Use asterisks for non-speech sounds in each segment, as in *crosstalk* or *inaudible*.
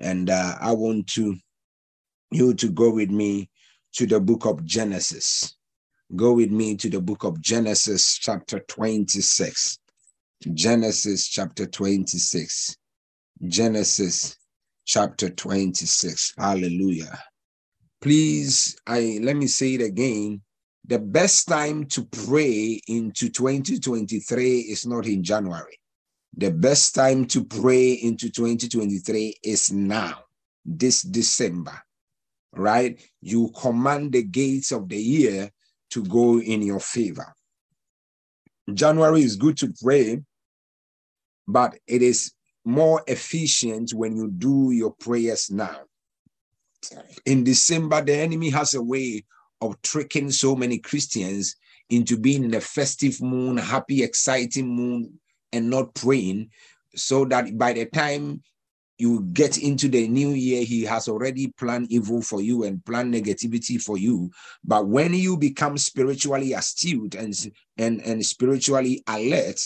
And uh, I want to you to go with me to the book of Genesis. Go with me to the book of Genesis, chapter 26. Genesis, chapter 26. Genesis, chapter 26. Hallelujah. Please, I let me say it again. The best time to pray into 2023 is not in January. The best time to pray into 2023 is now, this December, right? You command the gates of the year to go in your favor. January is good to pray, but it is more efficient when you do your prayers now. In December, the enemy has a way of tricking so many Christians into being in a festive moon, happy, exciting mood, and not praying, so that by the time you get into the new year, he has already planned evil for you and planned negativity for you. But when you become spiritually astute and, and, and spiritually alert,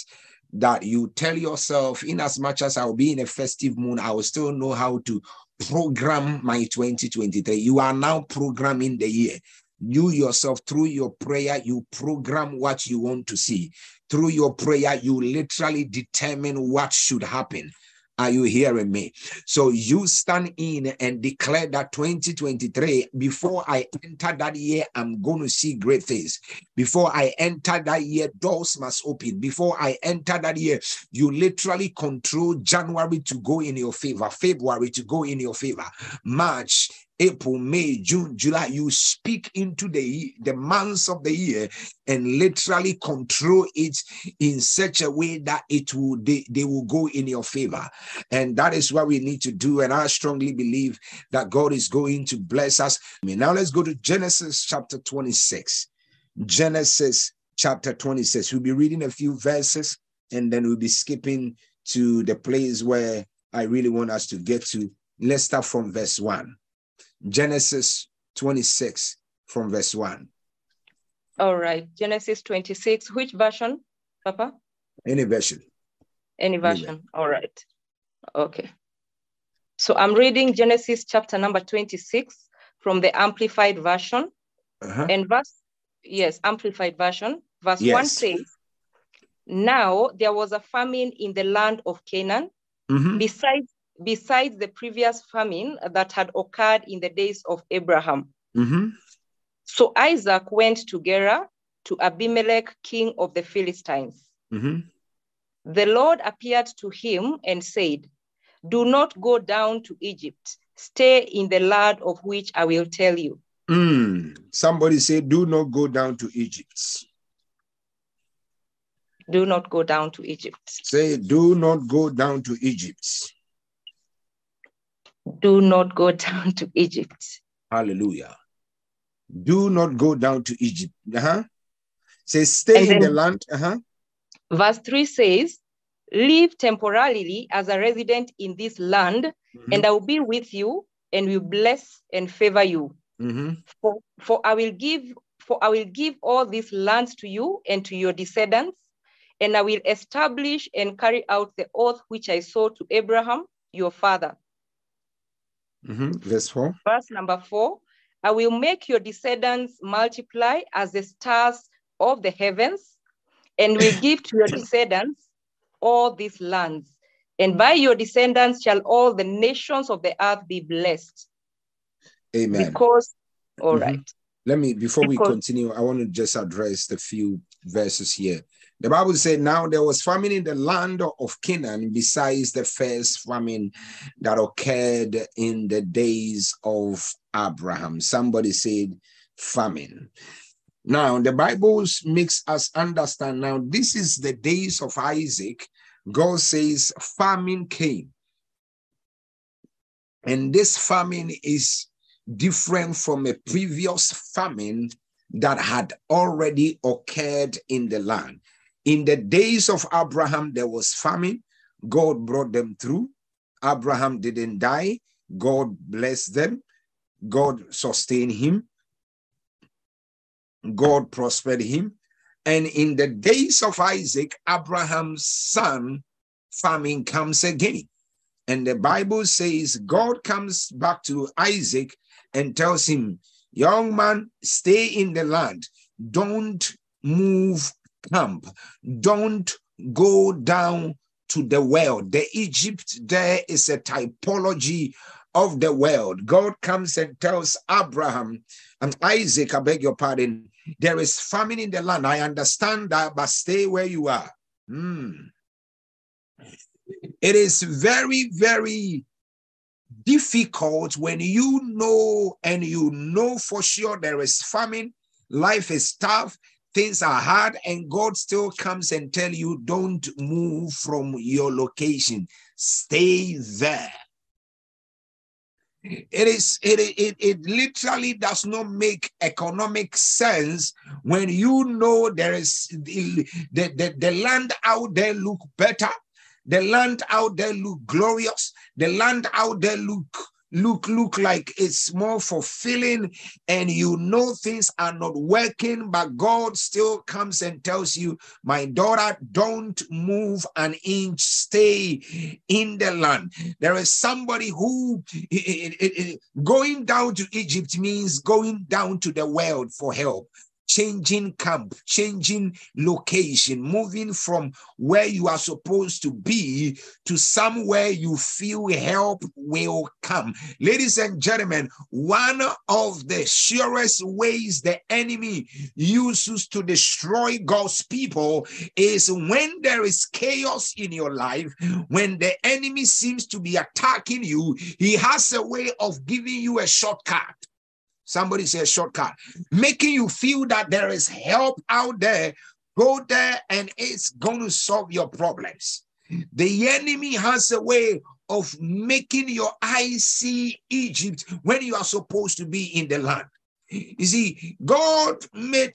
that you tell yourself, in as much as I'll be in a festive mood, I will still know how to program my 2023. You are now programming the year. You yourself, through your prayer, you program what you want to see. Through your prayer, you literally determine what should happen. Are you hearing me? So you stand in and declare that 2023, before I enter that year, I'm going to see great things. Before I enter that year, doors must open. Before I enter that year, you literally control January to go in your favor, February to go in your favor, March, April, May, June, July, you speak into the, the months of the year and literally control it in such a way that it will they, they will go in your favor. And that is what we need to do. And I strongly believe that God is going to bless us. Now let's go to Genesis chapter 26. Genesis chapter 26. We'll be reading a few verses and then we'll be skipping to the place where I really want us to get to. Let's start from verse 1. Genesis 26 from verse 1. All right. Genesis 26. Which version, Papa? Any version. Any version. All right. Okay. So I'm reading Genesis chapter number 26 from the Amplified Version. Uh-huh. And verse, yes, Amplified Version. Verse yes. 1 says, Now there was a famine in the land of Canaan, mm-hmm. besides besides the previous famine that had occurred in the days of Abraham. Mm-hmm. So Isaac went to Gerar to Abimelech, king of the Philistines. Mm-hmm. The Lord appeared to him and said, Do not go down to Egypt. Stay in the land of which I will tell you. Mm. Somebody say, Do not go down to Egypt. Do not go down to Egypt. Say, Do not go down to Egypt do not go *laughs* down to Egypt. Hallelujah. Do not go down to Egypt. Uh-huh. Say, stay in the land. Uh-huh. Verse 3 says, Live temporarily as a resident in this land, mm-hmm. and I will be with you and will bless and favor you. Mm-hmm. For, for I will give for I will give all these lands to you and to your descendants, and I will establish and carry out the oath which I swore to Abraham, your father. Mm-hmm. Verse 4. Verse number 4 I will make your descendants multiply as the stars of the heavens, and will *coughs* give to your descendants all these lands. And by your descendants shall all the nations of the earth be blessed. Amen. Because, all mm-hmm. right. Let me, before because, we continue, I want to just address the few verses here. The Bible said, Now there was famine in the land of Canaan, besides the first famine that occurred in the days of Abraham. Somebody said, famine. Now, the Bible makes us understand now, this is the days of Isaac. God says, famine came. And this famine is different from a previous famine that had already occurred in the land. In the days of Abraham, there was famine. God brought them through. Abraham didn't die. God blessed them. God sustained him. God prospered him. And in the days of Isaac, Abraham's son, famine comes again. And the Bible says God comes back to Isaac and tells him, Young man, stay in the land. Don't move camp. Don't go down to the world. The Egypt there is a typology of the world. God comes and tells Abraham and Isaac, I beg your pardon, there is famine in the land. I understand that, but stay where you are. Mm. It is very, very difficult when you know and you know for sure there is famine, life is tough, things are hard, and God still comes and tell you, don't move from your location. Stay there. It is it, it it literally does not make economic sense when you know there is the, the, the, land out there look better, the land out there look glorious, the land out there look look look like it's more fulfilling and you know things are not working but god still comes and tells you my daughter don't move an inch. Stay in the land. There is somebody who it, it, it, going down to egypt means going down to the world for help changing camp, changing location, moving from where you are supposed to be to somewhere you feel help will come. Ladies and gentlemen, one of the surest ways the enemy uses to destroy God's people is when there is chaos in your life, when the enemy seems to be attacking you, he has a way of giving you a shortcut. Somebody say shortcut, making you feel that there is help out there. Go there and it's going to solve your problems. The enemy has a way of making your eyes see Egypt when you are supposed to be in the land. You see, God made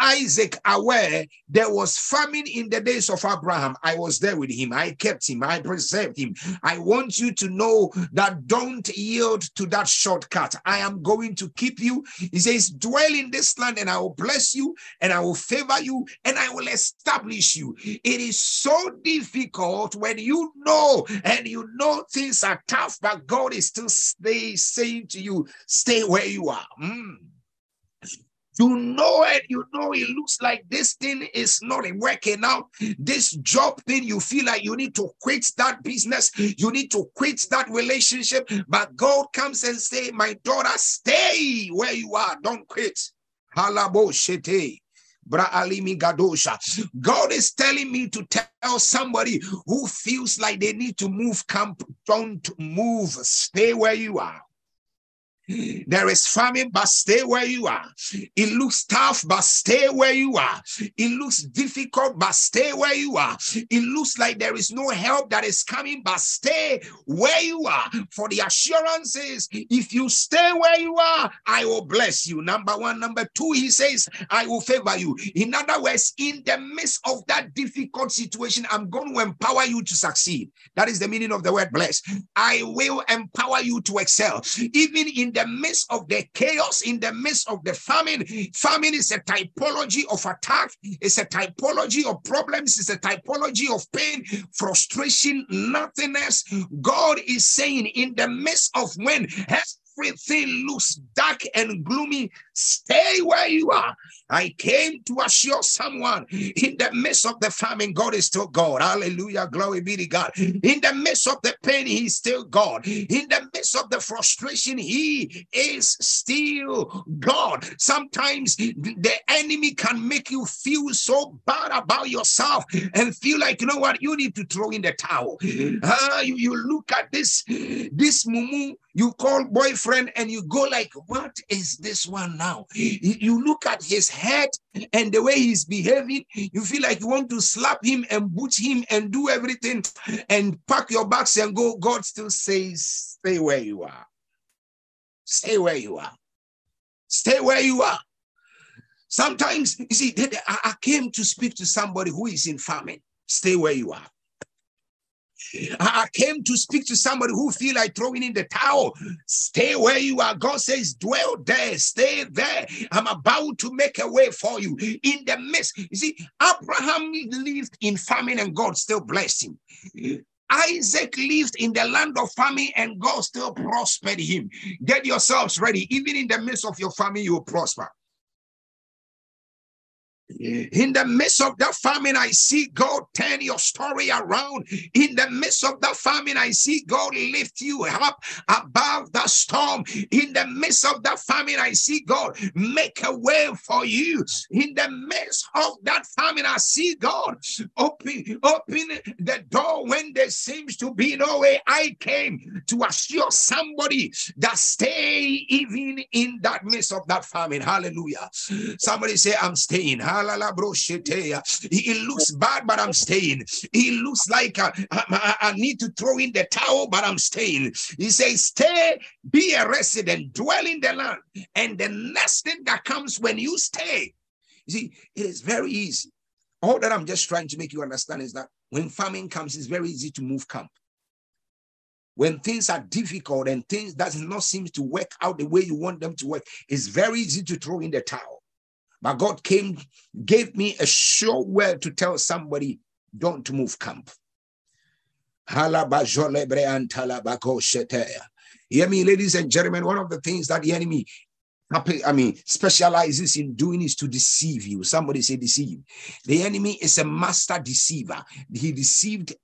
Isaac aware there was famine in the days of Abraham. I was there with him. I kept him. I preserved him. I want you to know that don't yield to that shortcut. I am going to keep you. He says, dwell in this land and I will bless you and I will favor you and I will establish you. It is so difficult when you know and you know things are tough, but God is still stay, saying to you, stay where you are. Mm. You know it, you know it looks like this thing is not working out. This job thing, you feel like you need to quit that business, you need to quit that relationship. But God comes and say, My daughter, stay where you are, don't quit. Halabo shete. God is telling me to tell somebody who feels like they need to move camp, don't move, stay where you are. There is famine, but stay where you are. It looks tough, but stay where you are. It looks difficult, but stay where you are. It looks like there is no help that is coming, but stay where you are. For the assurance is if you stay where you are, I will bless you. Number one. Number two, he says, I will favor you. In other words, in the midst of that difficult situation, I'm going to empower you to succeed. That is the meaning of the word bless. I will empower you to excel. Even in the the midst of the chaos, in the midst of the famine. Famine is a typology of attack, it's a typology of problems, it's a typology of pain, frustration, nothingness. God is saying, in the midst of when everything looks dark and gloomy, stay where you are. I came to assure someone in the midst of the famine, God is still God. Hallelujah. Glory be to God. In the midst of the pain, He's still God. In the midst of the frustration, He is still God. Sometimes the enemy can make you feel so bad about yourself and feel like, you know what, you need to throw in the towel. Uh, you, you look at this, this mumu you call boyfriend and you go like, what is this one now? You look at his head and the way he's behaving, you feel like you want to slap him and boot him and do everything and pack your bags and go. God still says, stay where you are. Stay where you are. Stay where you are. Sometimes, you see, I came to speak to somebody who is in famine. Stay where you are. I came to speak to somebody who feel like throwing in the towel. Stay where you are. God says, dwell there, stay there. I'm about to make a way for you in the midst. You see, Abraham lived in famine and God still blessed him. Isaac lived in the land of famine and God still prospered him. Get yourselves ready. Even in the midst of your famine, you will prosper. In the midst of that famine, I see God turn your story around. In the midst of that famine, I see God lift you up above the storm. In the midst of that famine, I see God make a way for you. In the midst of that famine, I see God open, open the door when there seems to be no way. I came to assure somebody that stay even in that midst of that famine. Hallelujah. Somebody say, I'm staying. Hallelujah. It looks bad, but I'm staying. It looks like uh, I, I, I need to throw in the towel, but I'm staying. He says, Stay, be a resident, dwell in the land. And the next thing that comes when you stay, you see, it is very easy. All that I'm just trying to make you understand is that when famine comes, it's very easy to move camp. When things are difficult and things does not seem to work out the way you want them to work, it's very easy to throw in the towel. But God came, gave me a sure word to tell somebody, don't move camp. Hear me, ladies and gentlemen, one of the things that the enemy I mean, specializes in doing is to deceive you. Somebody say deceive. The enemy is a master deceiver. He deceived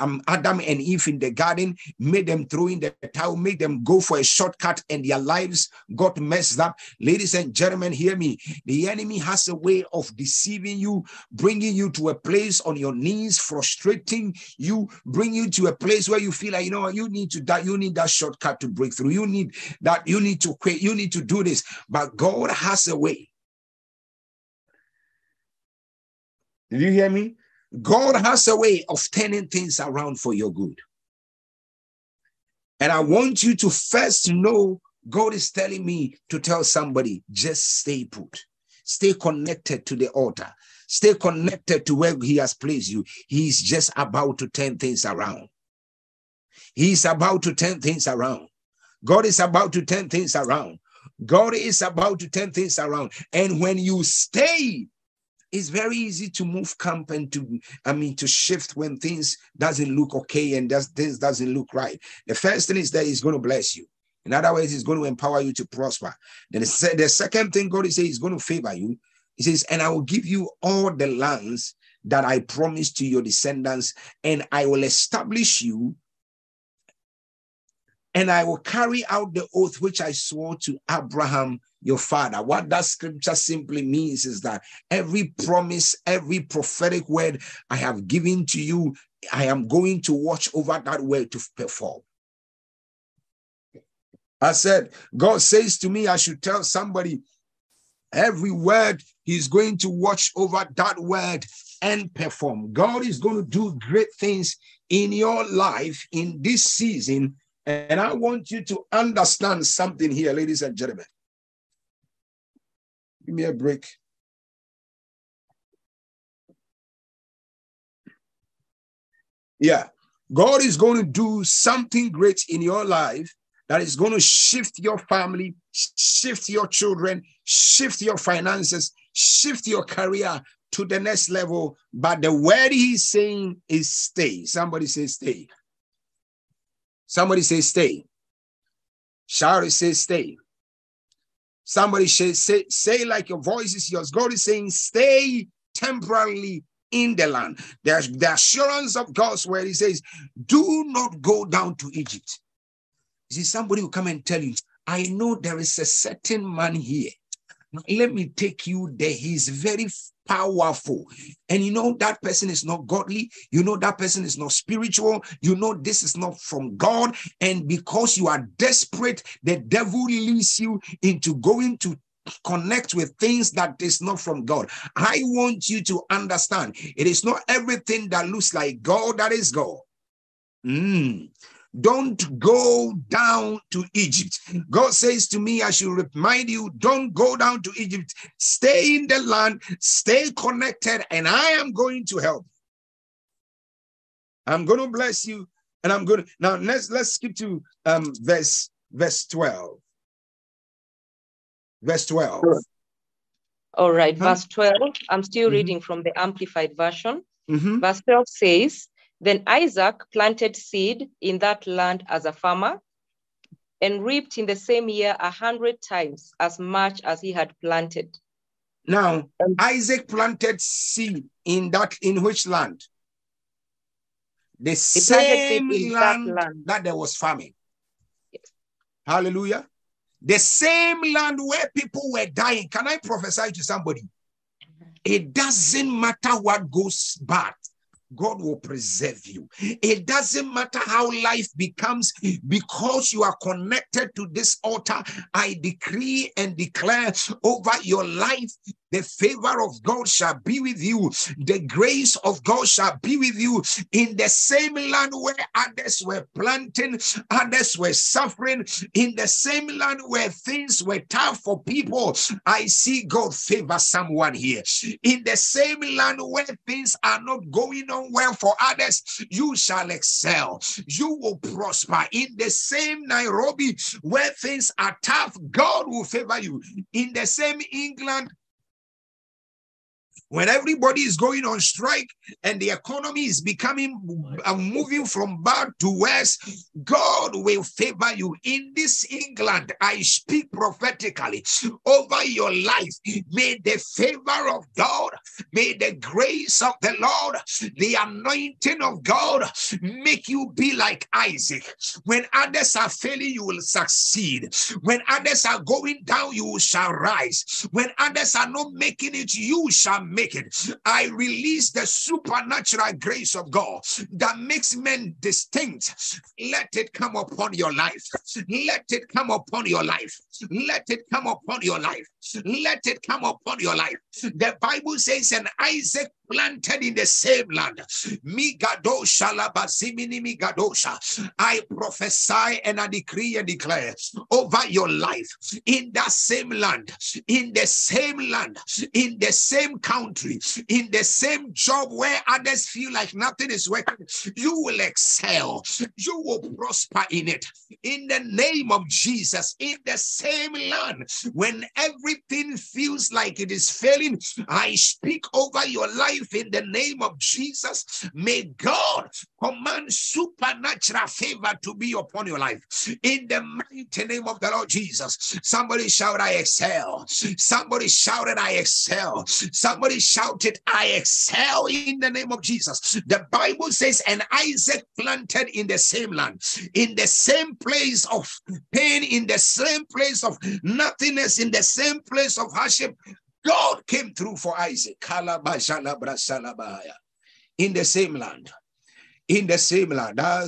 um, Adam and Eve in the garden, made them throw in the towel, made them go for a shortcut, and their lives got messed up. Ladies and gentlemen, hear me. The enemy has a way of deceiving you, bringing you to a place on your knees, frustrating you, bring you to a place where you feel like, you know, you need to that, you need that shortcut to break through. You need that, you need to quit, you need to do this. But God has a way. Did you hear me? God has a way of turning things around for your good. And I want you to first know God is telling me to tell somebody just stay put, stay connected to the altar, stay connected to where He has placed you. He's just about to turn things around. He's about to turn things around. God is about to turn things around. God is about to turn things around. And when you stay it's very easy to move camp and to i mean to shift when things doesn't look okay and does this doesn't look right. The first thing is that he's going to bless you. In other words he's going to empower you to prosper. Then the, second thing god is saying he's going to favor you. He says and i will give you all the lands that i promised to your descendants and i will establish you and I will carry out the oath which I swore to Abraham, your father. What that scripture simply means is that every promise, every prophetic word I have given to you, I am going to watch over that word to perform. I said, God says to me, I should tell somebody every word, He's going to watch over that word and perform. God is going to do great things in your life in this season and I want you to understand something here, ladies and gentlemen. Give me a break. Yeah, God is going to do something great in your life that is going to shift your family, shift your children, shift your finances, shift your career to the next level. But the word he's saying is stay. Somebody say stay. Somebody say stay. Shout say stay. Somebody say, say, say like your voice is yours. God is saying stay temporarily in the land. There's the assurance of God's word. He says, do not go down to Egypt. You see, somebody will come and tell you, I know there is a certain man here. Let me take you there. He's very powerful. And you know that person is not godly. You know that person is not spiritual. You know this is not from God. And because you are desperate, the devil leads you into going to connect with things that is not from God. I want you to understand it is not everything that looks like God that is God. Mm. Don't go down to Egypt. God says to me, I should remind you, don't go down to Egypt. Stay in the land, stay connected, and I am going to help. I'm going to bless you, and I'm going to now let's let's skip to um verse verse 12. Verse 12. All right, huh? verse 12. I'm still mm-hmm. reading from the Amplified Version. Mm-hmm. Verse 12 says, Then Isaac planted seed in that land as a farmer and reaped in the same year a hundred times as much as he had planted. Now, Isaac planted seed in that in which land? The same land that, land that there was famine. Yes. Hallelujah. The same land where people were dying. Can I prophesy to somebody? It doesn't matter what goes bad. God will preserve you. It doesn't matter how life becomes because you are connected to this altar. I decree and declare over your life the favor of God shall be with you. The grace of God shall be with you in the same land where others were planting, others were suffering, in the same land where things were tough for people. I see God favor someone here. In the same land where things are not going on well for others, you shall excel. You will prosper. In the same Nairobi where things are tough, God will favor you. In the same England when everybody is going on strike and the economy is becoming uh, moving from bad to worse, God will favor you. In this England, I speak prophetically over your life. May the favor of God, may the grace of the Lord, the anointing of God make you be like Isaac. When others are failing, you will succeed. When others are going down, you shall rise. When others are not making it, you shall make it. I release the supernatural grace of God that makes men distinct. Let it come upon your life. Let it come upon your life. Let it come upon your life. Let it come upon your life. The Bible says, and Isaac planted in the same land. I prophesy and I decree and declare over your life in that same land, in the same land, in the same country, in the same job where others feel like nothing is working. You will excel, you will prosper in it. In the name of Jesus, in the same land, when everything feels like it is failing, I speak over your life life in the name of Jesus. May God command supernatural favor to be upon your life in the mighty name of the Lord Jesus. Somebody shout, I excel. Somebody shouted, I excel. Somebody shouted, I excel in the name of Jesus. The Bible says, and Isaac planted in the same land, in the same place of pain, in the same place of nothingness, in the same place of hardship. God came through for Isaac. In the same land in the same land. Ah,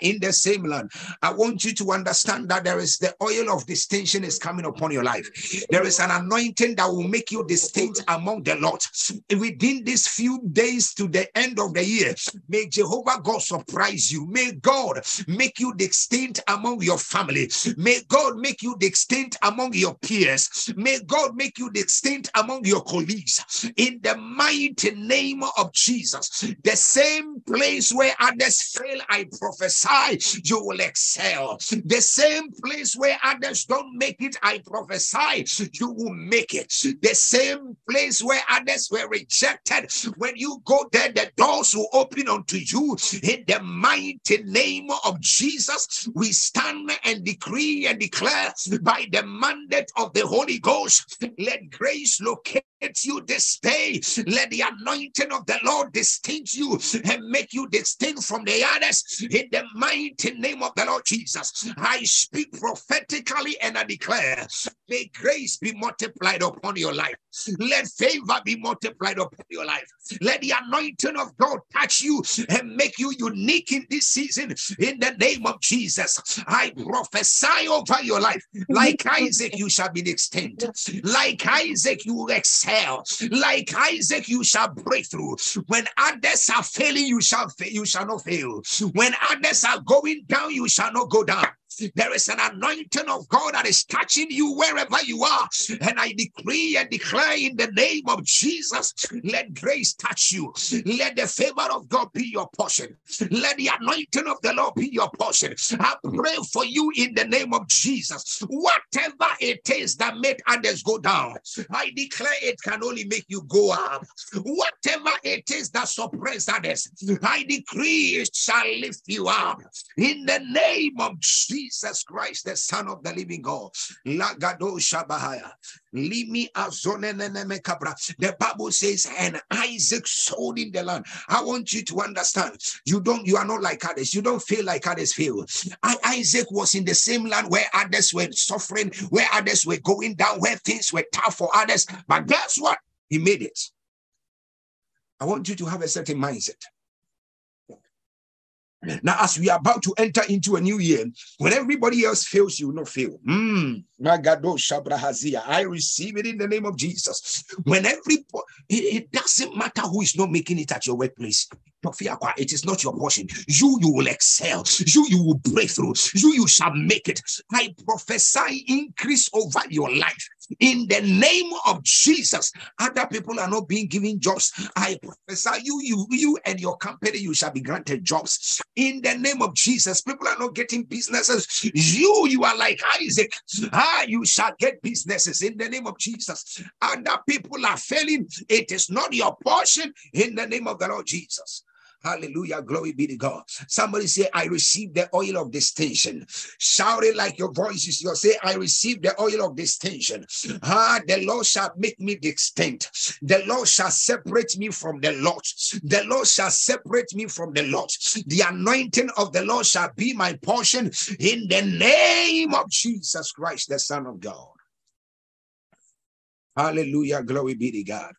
in the same land. I want you to understand that there is the oil of distinction is coming upon your life. There is an anointing that will make you distinct among the lot. Within these few days to the end of the year, may Jehovah God surprise you. May God make you distinct among your family. May God make you distinct among your peers. May God make you distinct among your colleagues. In the mighty name of Jesus, the same place where others fail, I prophesy you will excel. The same place where others don't make it, I prophesy you will make it. The same place where others were rejected, when you go there, the doors will open unto you. In the mighty name of Jesus, we stand and decree and declare by the mandate of the Holy Ghost, let grace locate you this day. Let the anointing of the Lord distinct you and make you distinct from the others in the mighty name of the Lord Jesus. I speak prophetically and I declare, may grace be multiplied upon your life. Let favor be multiplied upon your life. Let the anointing of God touch you and make you unique in this season in the name of Jesus. I prophesy over your life. Like Isaac, you shall be extinct. Like Isaac, you will excel. Like Isaac, you shall break through. When others are failing, you shall you shall not fail. When others are going down, you shall not go down. There is an anointing of God that is touching you wherever you are. And I decree and declare in the name of Jesus, let grace touch you. Let the favor of God be your portion. Let the anointing of the Lord be your portion. I pray for you in the name of Jesus. Whatever it is that made others go down, I declare it can only make you go up. Whatever it is that suppressed others, I decree it shall lift you up. In the name of Jesus Christ, the Son of the living God. Lagado Shabahaya. Limi The Bible says, and Isaac sold in the land. I want you to understand. You don't, you are not like others. You don't feel like others feel. I, Isaac was in the same land where others were suffering, where others were going down, where things were tough for others. But guess what? He made it. I want you to have a certain mindset. Now, as we are about to enter into a new year, when everybody else fails, you will not fail. Mm. I receive it in the name of Jesus. When every it doesn't matter who is not making it at your workplace, it is not your portion. You, you will excel. You, you will break through. You, you shall make it. I prophesy increase over your life in the name of Jesus. Other people are not being given jobs. I prophesy you, you, you, and your company, you shall be granted jobs in the name of Jesus. People are not getting businesses. You, you are like Isaac. Ah, you shall get businesses in the name of Jesus. Other people are failing. It is not your portion in the name of the Lord Jesus. Hallelujah. Glory be to God. Somebody say, I receive the oil of distinction. Shout it like your voice is yours. Say, I receive the oil of distinction. Ah, the Lord shall make me distinct. The Lord shall separate me from the Lord. The Lord shall separate me from the Lord. The anointing of the Lord shall be my portion in the name of Jesus Christ, the Son of God. Hallelujah. Glory be to God.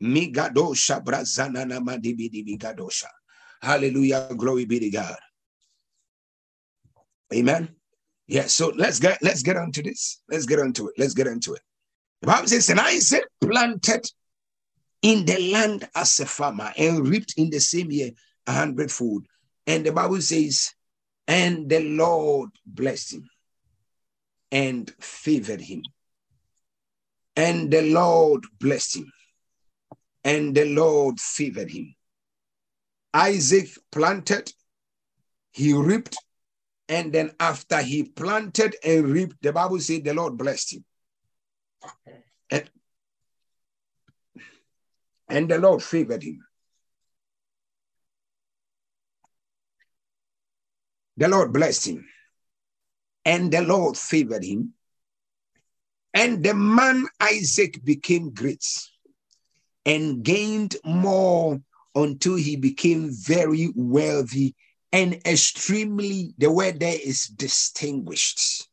Migadosha brazanana madibidi migadosha. Hallelujah. Glory be to God. Amen. Yeah, so let's get let's get on to this. Let's get on to it. Let's get into it. The Bible says, and Isaac planted in the land as a farmer and reaped in the same year a hundredfold. And the Bible says, and the Lord blessed him and favored him. And the Lord blessed him and the Lord favored him. Isaac planted, he reaped, and then after he planted and reaped, the Bible said the Lord blessed him. And, and the Lord favored him. The Lord blessed him, and the Lord favored him. And the man Isaac became great and gained more until he became very wealthy and extremely, the word there is distinguished.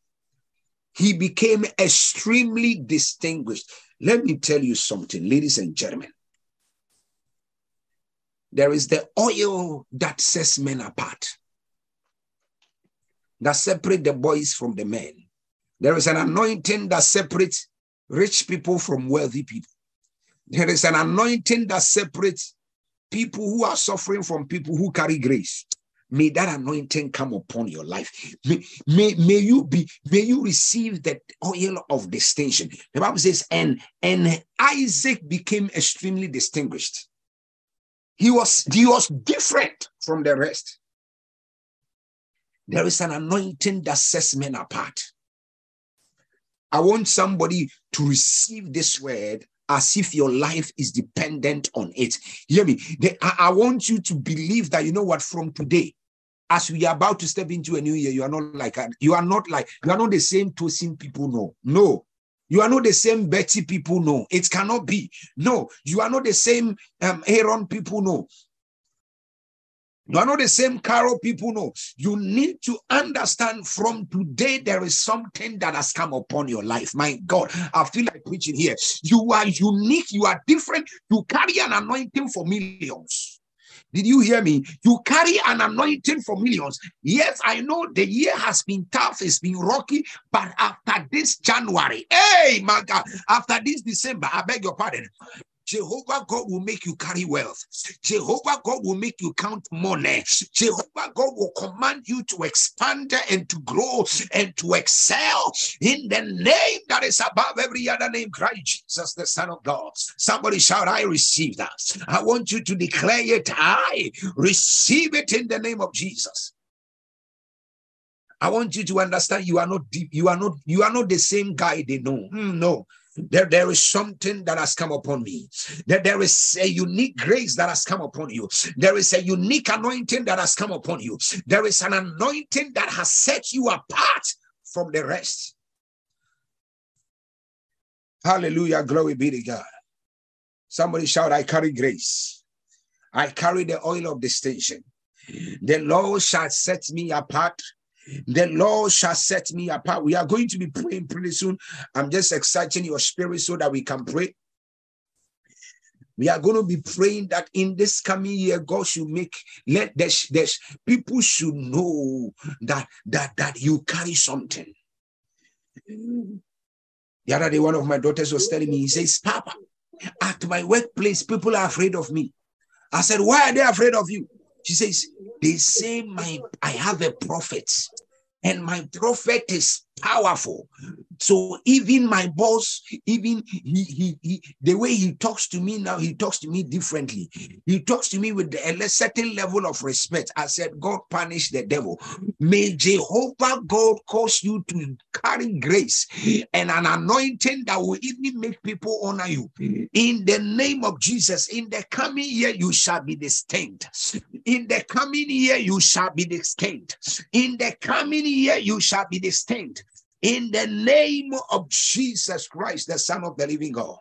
He became extremely distinguished. Let me tell you something, ladies and gentlemen. There is the oil that sets men apart, that separate the boys from the men. There is an anointing that separates rich people from wealthy people. There is an anointing that separates people who are suffering from people who carry grace. May that anointing come upon your life. May, may, may you be, may you receive that oil of distinction. The Bible says, and and Isaac became extremely distinguished. He was he was different from the rest. There is an anointing that sets men apart. I want somebody to receive this word as if your life is dependent on it. Hear me. I, I want you to believe that you know what from today, as we are about to step into a new year, you are not like you are not like you are not the same Tosin people. No, no, you are not the same Betty people. No, it cannot be. No, you are not the same um, Aaron people. No, you are not the same Carol people know. You need to understand from today there is something that has come upon your life. My God, I feel like preaching here. You are unique, you are different, you carry an anointing for millions. Did you hear me? You carry an anointing for millions. Yes, I know the year has been tough, it's been rocky, but after this January, hey, my God, after this December, I beg your pardon, Jehovah God will make you carry wealth. Jehovah God will make you count money. Jehovah God will command you to expand and to grow and to excel in the name that is above every other name, Christ Jesus, the Son of God. Somebody shout, I receive that. I want you to declare it. I receive it in the name of Jesus. I want you to understand you are not you are not you are not the same guy they know. Mm, no, there, there is something that has come upon me. That there is a unique grace that has come upon you. There is a unique anointing that has come upon you. There is an anointing that has set you apart from the rest. Hallelujah. Glory be to God. Somebody shout, I carry grace. I carry the oil of distinction. The Lord shall set me apart the Lord shall set me apart. We are going to be praying pretty soon. I'm just exciting your spirit so that we can pray. We are going to be praying that in this coming year, God should make let this, this people should know that that that you carry something. The other day, one of my daughters was telling me, he says, Papa, at my workplace, people are afraid of me. I said, Why are they afraid of you? She says, They say my I have a prophet, and my prophet is powerful. So even my boss, even he, he, he, the way he talks to me now, he talks to me differently. He talks to me with a certain level of respect. I said, God punish the devil. May Jehovah God cause you to carry grace and an anointing that will even make people honor you. In the name of Jesus, in the coming year, you shall be distinct. In the coming year, you shall be distinct. In the coming year, you shall be distinct in the name of Jesus Christ, the Son of the living God.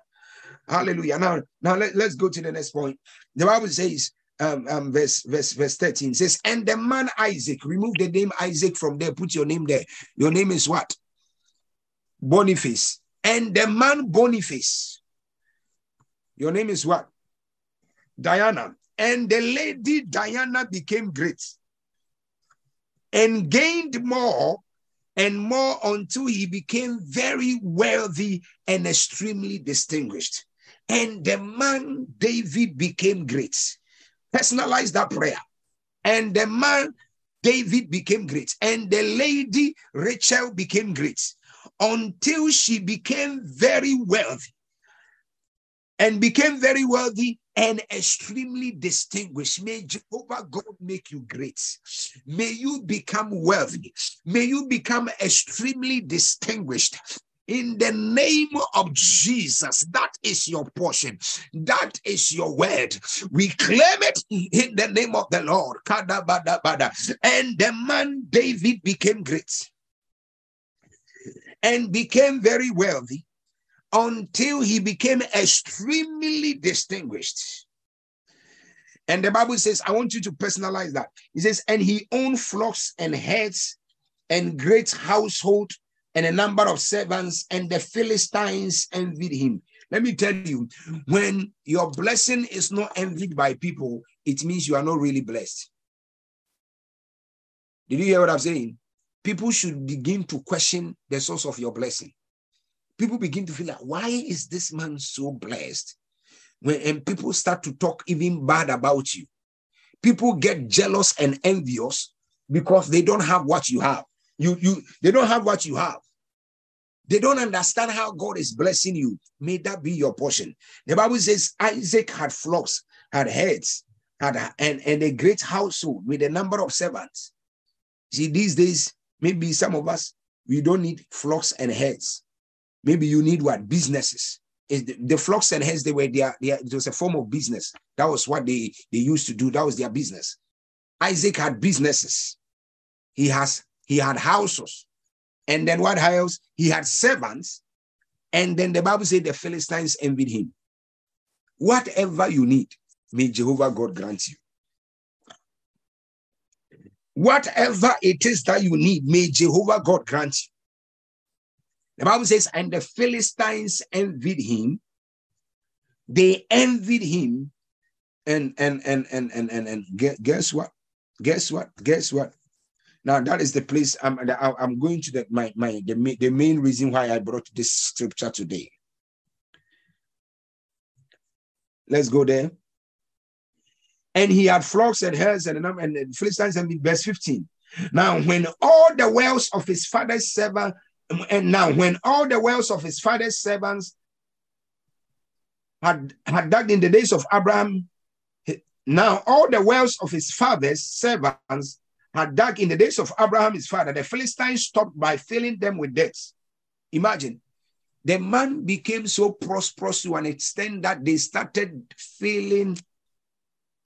Hallelujah. Now, now let, let's go to the next point. The Bible says, um, um, verse, verse, verse 13 says, and the man Isaac, remove the name Isaac from there, put your name there. Your name is what? Boniface. And the man Boniface, your name is what? Diana. And the lady Diana became great and gained more and more until he became very wealthy and extremely distinguished. And the man David became great. Personalize that prayer. And the man David became great. And the lady Rachel became great until she became very wealthy and became very wealthy and extremely distinguished. May Jehovah God make you great. May you become wealthy. May you become extremely distinguished. In the name of Jesus, that is your portion. That is your word. We claim it in the name of the Lord. And the man David became great and became very wealthy until he became extremely distinguished. And the Bible says, I want you to personalize that. He says, and he owned flocks and herds and great household and a number of servants, and the Philistines envied him. Let me tell you, when your blessing is not envied by people, it means you are not really blessed. Did you hear what I'm saying? People should begin to question the source of your blessing people begin to feel like, why is this man so blessed? When and people start to talk even bad about you, people get jealous and envious because they don't have what you have. You, you, they don't have what you have. They don't understand how God is blessing you. May that be your portion. The Bible says Isaac had flocks, had heads, had and, and a great household with a number of servants. See, these days, maybe some of us, we don't need flocks and heads. Maybe you need what? Businesses. The, the flocks and hens, they were there. it was a form of business. That was what they, they used to do. That was their business. Isaac had businesses. He has he had houses. And then what else? He had servants. And then the Bible said the Philistines envied him. Whatever you need, may Jehovah God grant you. Whatever it is that you need, may Jehovah God grant you. The Bible says, and the Philistines envied him. They envied him. And and and and and and, and guess what? Guess what? Guess what? Now that is the place I'm I'm going to the my my the, the main reason why I brought this scripture today. Let's go there. And he had flocks and herds and, and, and Philistines and verse 15. Now, when all the wells of his father's servant, and now when all the wells of his father's servants had, had dug in the days of Abraham, now all the wells of his father's servants had dug in the days of Abraham, his father, the Philistines stopped by filling them with debts. Imagine the man became so prosperous to an extent that they started filling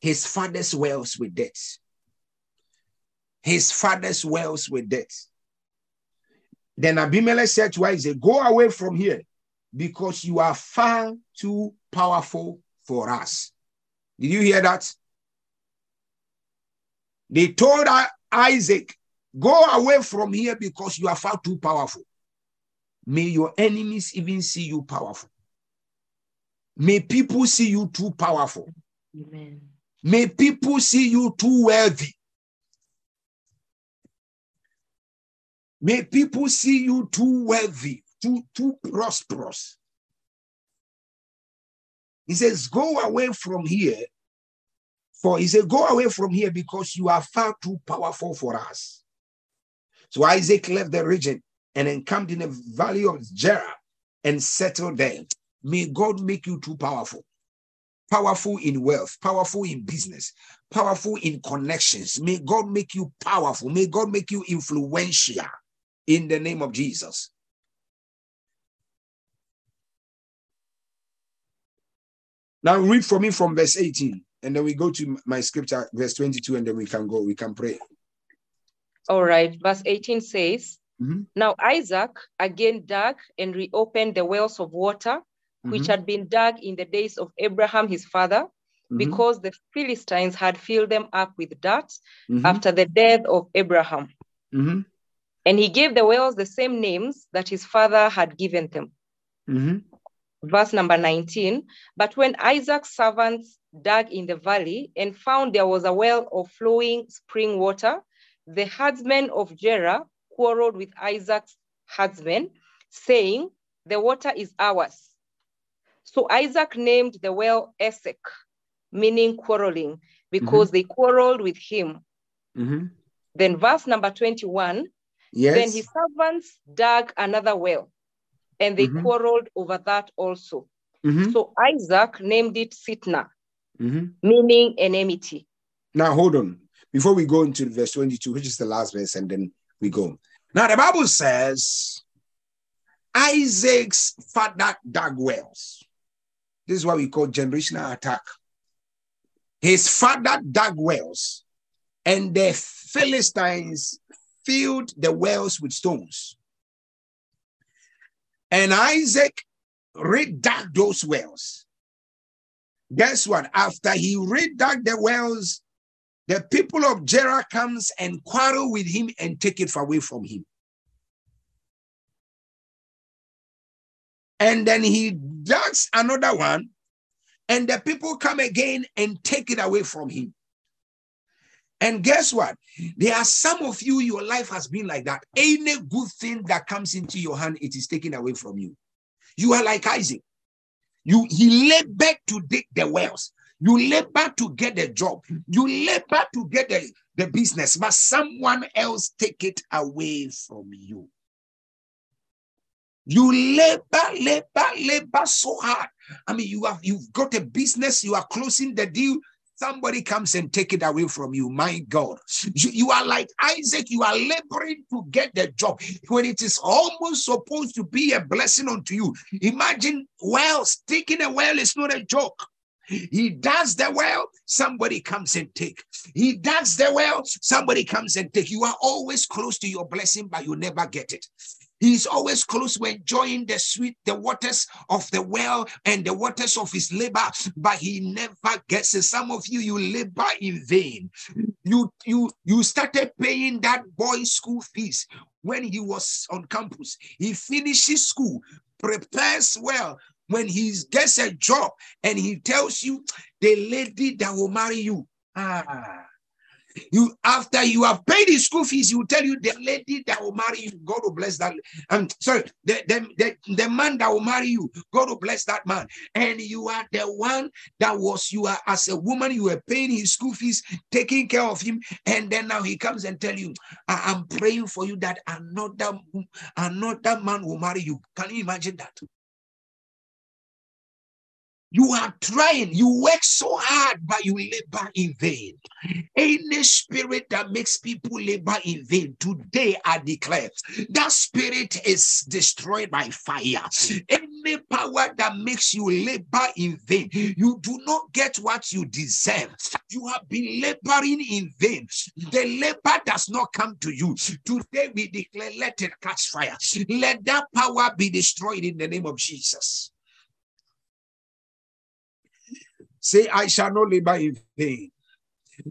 his father's wells with debts. His father's wells with debts. Then Abimelech said to Isaac, Go away from here because you are far too powerful for us. Did you hear that? They told Isaac, Go away from here because you are far too powerful. May your enemies even see you powerful. May people see you too powerful. Amen. May people see you too wealthy. May people see you too wealthy, too, too prosperous. He says, Go away from here. For he said, Go away from here because you are far too powerful for us. So Isaac left the region and encamped in the valley of Gerar and settled there. May God make you too powerful. Powerful in wealth, powerful in business, powerful in connections. May God make you powerful. May God make you influential in the name of Jesus. Now read for me from verse 18, and then we go to my scripture, verse 22, and then we can go, we can pray. All right. Verse 18 says, mm-hmm. Now Isaac again dug and reopened the wells of water, which mm-hmm. had been dug in the days of Abraham his father, mm-hmm. because the Philistines had filled them up with dirt mm-hmm. after the death of Abraham. And he gave the wells the same names that his father had given them. Mm-hmm. Verse number 19 But when Isaac's servants dug in the valley and found there was a well of flowing spring water, the herdsmen of Gerar quarreled with Isaac's herdsmen, saying, The water is ours. So Isaac named the well Esek, meaning quarreling, because mm-hmm. they quarreled with him. Mm-hmm. Then, verse number 21 Yes. Then his servants dug another well and they mm-hmm. quarreled over that also. Mm-hmm. So Isaac named it Sitnah, mm-hmm. meaning enmity. Now, hold on. Before we go into verse 22, which is the last verse, and then we go. Now, the Bible says Isaac's father dug wells. This is what we call generational attack. His father dug wells, and the Philistines filled the wells with stones. And Isaac redug those wells. Guess what? After he redug the wells, the people of Gerar comes and quarrel with him and take it away from him. And then he does another one, and the people come again and take it away from him. And guess what? There are some of you, your life has been like that. Any good thing that comes into your hand, it is taken away from you. You are like Isaac. You he labored to dig the wells. You labor to get a job. You labor to get the, the business, but someone else take it away from you. You labor, labor, labor so hard. I mean, you have you've got a business, you are closing the deal, somebody comes and take it away from you. My God, you, you, are like Isaac, you are laboring to get the job when it is almost supposed to be a blessing unto you. Imagine well, sticking a well is not a joke. He does the well, somebody comes and take. He does the well, somebody comes and take. You are always close to your blessing, but you never get it. He's always close to enjoying the sweet, the waters of the well and the waters of his labor, but he never gets it. Some of you, you labor in vain. You you you started paying that boy's school fees when he was on campus. He finishes school, prepares well. When he gets a job and he tells you the lady that will marry you, ah, You after you have paid his school fees, he will tell you the lady that will marry you, God will bless that. I'm sorry, the, the, the, the man that will marry you, God will bless that man. And you are the one that was you are as a woman, you were paying his school fees, taking care of him, and then now he comes and tell you, I am praying for you that another another man will marry you. Can you imagine that? You are trying, you work so hard, but you labor in vain. Any spirit that makes people labor in vain, today I declare that spirit is destroyed by fire. Any power that makes you labor in vain, you do not get what you deserve. You have been laboring in vain. The labor does not come to you. Today we declare, let it catch fire. Let that power be destroyed in the name of Jesus. Say, I shall not labor in vain.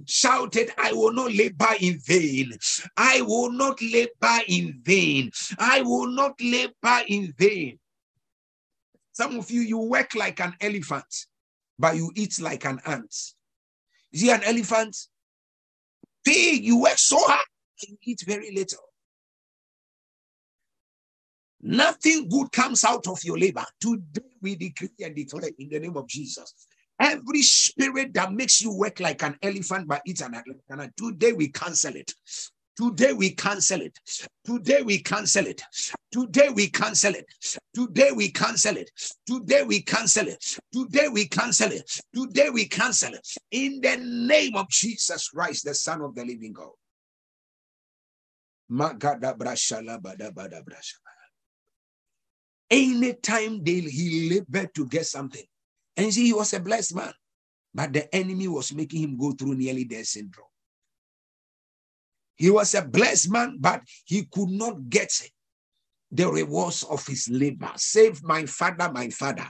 Shouted, I will not labor in vain. I will not labor in vain. I will not labor in vain. Some of you, you work like an elephant, but you eat like an ant. You see an elephant? Pig, you work so hard, and you eat very little. Nothing good comes out of your labor. Today we decree and declare in the name of Jesus Every spirit that makes you work like an elephant but eat an elephant, today we cancel it. Today we cancel it. Today we cancel it. Today we cancel it. Today we cancel it. Today we cancel it. Today we cancel it. Today we cancel it. In the name of Jesus Christ, the Son of the Living God. Anytime they he labored to get something, and you see, he was a blessed man, but the enemy was making him go through nearly death syndrome. He was a blessed man, but he could not get the rewards of his labor. Save my father, my father.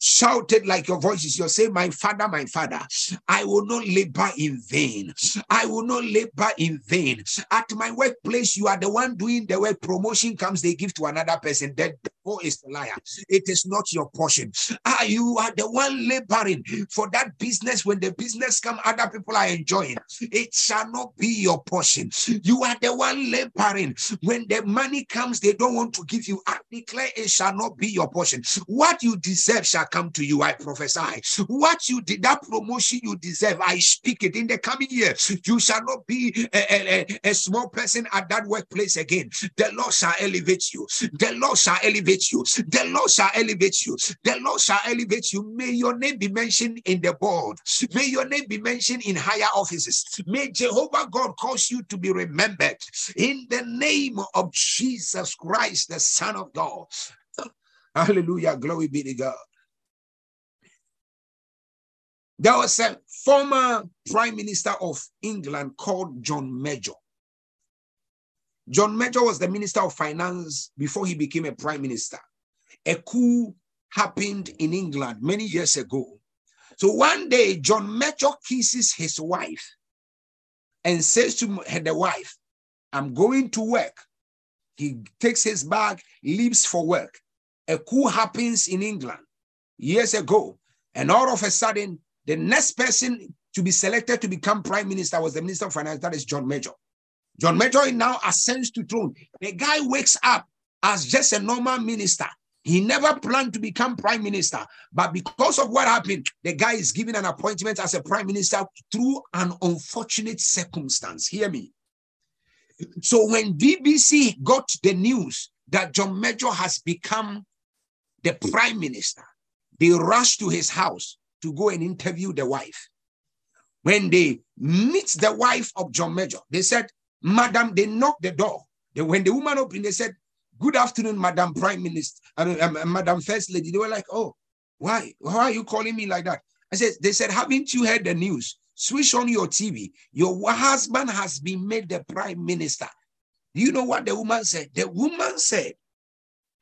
shouted like your voices. You're saying, My father, my father, I will not labor in vain. I will not labor in vain. At my workplace, you are the one doing the work. Promotion comes, they give to another person. That devil is a liar. It is not your portion. Ah, you are the one laboring for that business. When the business come, other people are enjoying. It shall not be your portion. You are the one laboring. When the money comes, they don't want to give you. I declare it shall not be your portion. What you deserve shall come to you. I prophesy. What you did, that promotion you deserve, I speak it in the coming year. You shall not be a, a, a small person at that workplace again. The Lord shall elevate you. The Lord shall elevate you. The Lord shall elevate you. The Lord shall elevate you. May your name be mentioned in the board. May your name be mentioned in higher offices. May Jehovah God cause you to be remembered in the name of Jesus Christ, the Son of God. *laughs* Hallelujah. Glory be to God. There was a former prime minister of England called John Major. John Major was the minister of finance before he became a prime minister. A coup happened in England many years ago. So one day, John Major kisses his wife and says to the wife, I'm going to work. He takes his bag, leaves for work. A coup happens in England years ago. And all of a sudden, the next person to be selected to become prime minister was the minister of finance, that is John Major. John Major now ascends to throne. The guy wakes up as just a normal minister. He never planned to become prime minister, but because of what happened, the guy is given an appointment as a prime minister through an unfortunate circumstance. Hear me. So when BBC got the news that John Major has become the prime minister, they rushed to his house to go and interview the wife. When they meet the wife of John Major, they said, Madam, they knocked the door. They, when the woman opened, they said, Good afternoon, Madam Prime Minister, uh, um, Madam First Lady. They were like, Oh, why? Why are you calling me like that? I said, They said, Haven't you heard the news? Switch on your TV. Your husband has been made the Prime Minister. You know what the woman said? The woman said,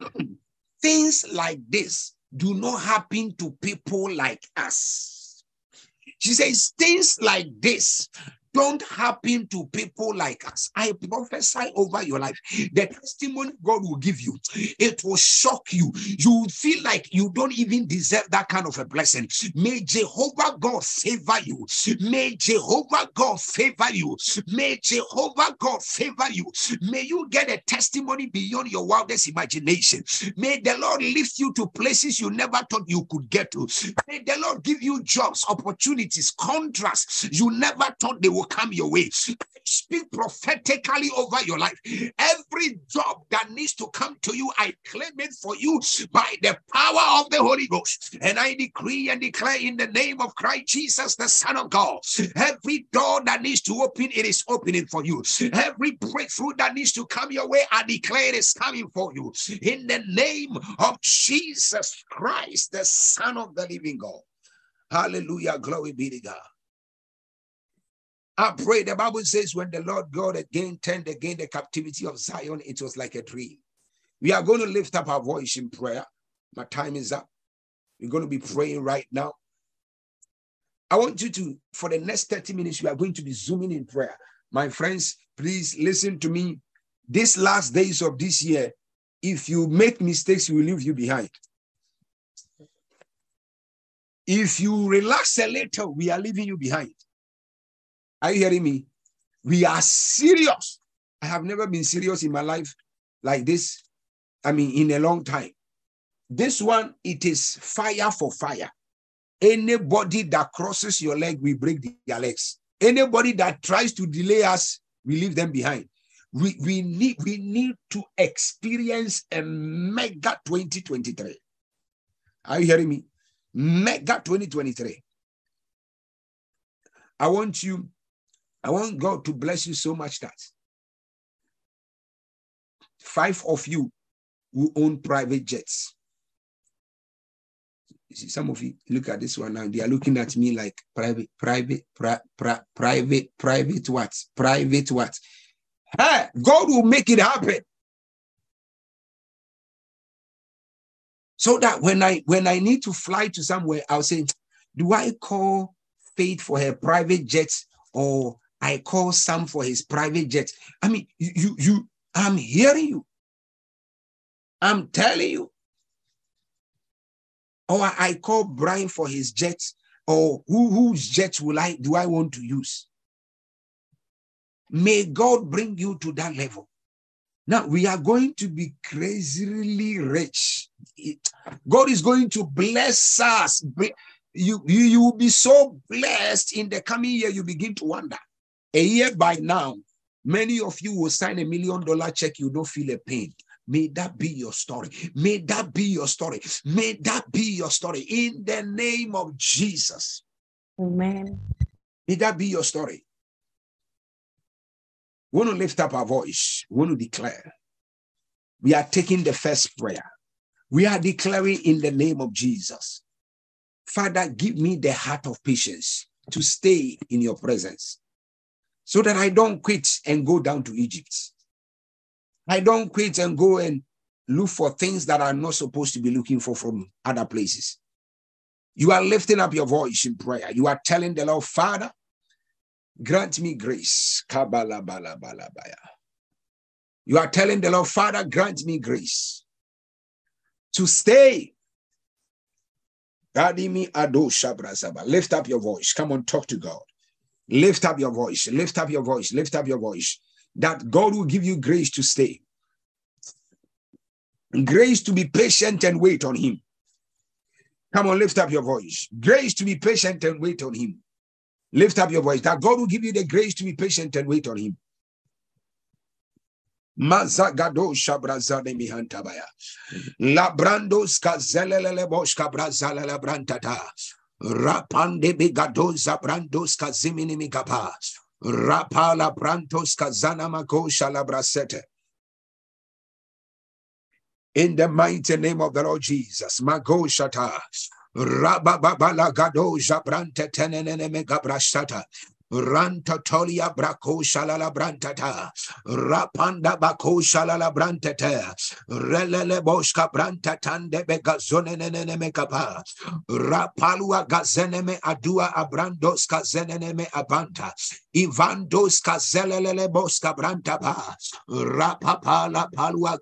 *clears throat* Things like this do not happen to people like us. She says things like this don't happen to people like us. I prophesy over your life. The testimony God will give you, it will shock you. You feel like you don't even deserve that kind of a blessing. May Jehovah God favor you. May Jehovah God favor you. May Jehovah God favor you. May you get a testimony beyond your wildest imagination. May the Lord lift you to places you never thought you could get to. May the Lord give you jobs, opportunities, contracts you never thought they will come your way. Speak prophetically over your life. Every job that needs to come to you, I claim it for you by the power of the Holy Ghost. And I decree and declare in the name of Christ Jesus, the Son of God, every door that needs to open, it is opening for you. Every breakthrough that needs to come your way, I declare it is coming for you. In the name of Jesus Christ, the Son of the living God. Hallelujah. Glory be to God. I pray. The Bible says, when the Lord God again turned again the captivity of Zion, it was like a dream. We are going to lift up our voice in prayer. My time is up. We're going to be praying right now. I want you to, for the next 30 minutes, we are going to be zooming in prayer. My friends, please listen to me. These last days of this year, if you make mistakes, we will leave you behind. If you relax a little, we are leaving you behind. Are you hearing me? We are serious. I have never been serious in my life like this. I mean, in a long time. This one, it is fire for fire. Anybody that crosses your leg, we break their legs. Anybody that tries to delay us, we leave them behind. We, we need we need to experience a mega 2023. Are you hearing me? Mega 2023. I want you, I want God to bless you so much that five of you who own private jets. You see, some of you look at this one now, they are looking at me like private, private, pri, pri, private, private what? Private what? Hey, God will make it happen. So that when I when I need to fly to somewhere, I'll say, do I call Faith for her private jet or I call Sam for his private jet? I mean, you you, you I'm hearing you. I'm telling you. Or I call Brian for his jet, or who, whose jet will I do I want to use? May God bring you to that level. Now we are going to be crazily rich. God is going to bless us. You, you, you will be so blessed in the coming year, you begin to wonder. A year by now, many of you will sign a million dollar check, you don't feel a pain. May that be your story. May that be your story. May that be your story in the name of Jesus. Amen. May that be your story. We want to lift up our voice. We want to declare. We are taking the first prayer. We are declaring in the name of Jesus. Father, give me the heart of patience to stay in your presence so that I don't quit and go down to Egypt. I don't quit and go and look for things that I'm not supposed to be looking for from other places. You are lifting up your voice in prayer. You are telling the Lord, Father, grant me grace. You are telling the Lord, Father, grant me grace to stay. Lift up your voice. Come on, talk to God. Lift up your voice. Lift up your voice. Lift up your voice that God will give you grace to stay. Grace to be patient and wait on Him. Come on, lift up your voice. Grace to be patient and wait on Him. Lift up your voice. That God will give you the grace to be patient and wait on Him. Mazagado mihantabaya. Rapande bigado zabrandos kazimini migaba. Rapala brantos kazana makosha labrasete. In the mighty name of the Lord Jesus, Magoshata, Rababala Gado Jabrante Tenene Megabrashata, Ranta tolia brako shalala brantata. Rapanda bako shalala brantata. Relele boshka brantatande begazonene mekapa. Rapalua gazeneme adua abrandos kazenene me abanta. Ivandos kazelele boska branta ba rapapa la palua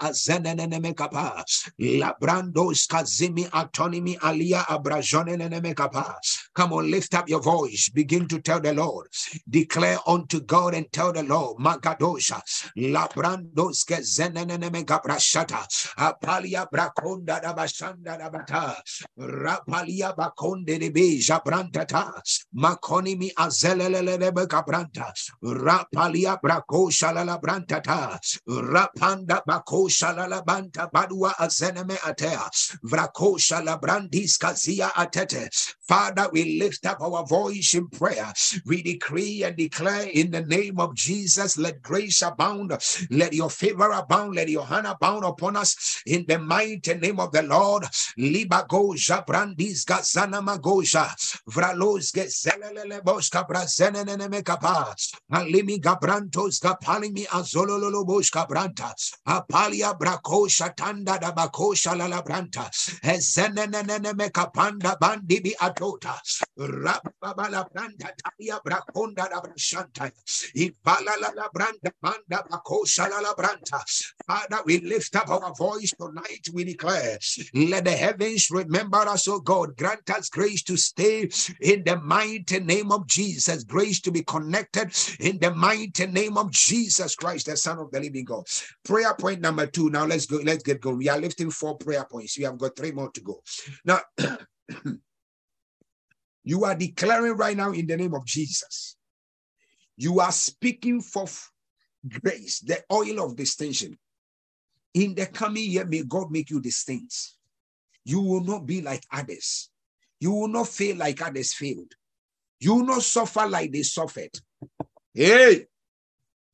azenene mekapa la brandos kazimi autonomy alia abrajonene mekapa. Come on, lift up your voice. Begin to tell the Lord. Declare unto God and tell the Lord. Magadosha la brandos kazenene mekabrashata apalia brakonda da bashanda da bata rapalia bakonde de beja brantata Makonimi azelele rapalia shalala rapanda shalala banta badua azeneme atea. Kazia atete. Father, we lift up our voice in prayer. We decree and declare in the name of Jesus, let grace abound, let your favor abound, let your hand abound upon us. In the mighty name of the Lord. Libagoja brandis gazana magoja. Vralos gezelele brazenene mekapa alimi gabrantos gapalimi azololo boska branta. Apalia brako shatanda da bako shalala branta. Ezenene mekapanda bandibi atota. Rababala branda talia brakonda da brashanta. Ivala la branda banda bako shalala branta. Father we lift up our voice tonight we declare. Let the heavens remember us oh God. Grant us grace to stay in the mighty name of Jesus grace to be connected in the mighty name of Jesus Christ the son of the living God prayer point number 2 now let's go let's get going we are lifting four prayer points we have got three more to go now *clears throat* You are declaring right now in the name of Jesus. You are speaking for grace, the oil of distinction. In the coming year, may God make you distinct. You will not be like others. You will not fail like others failed. You will not suffer like they suffered. Hey,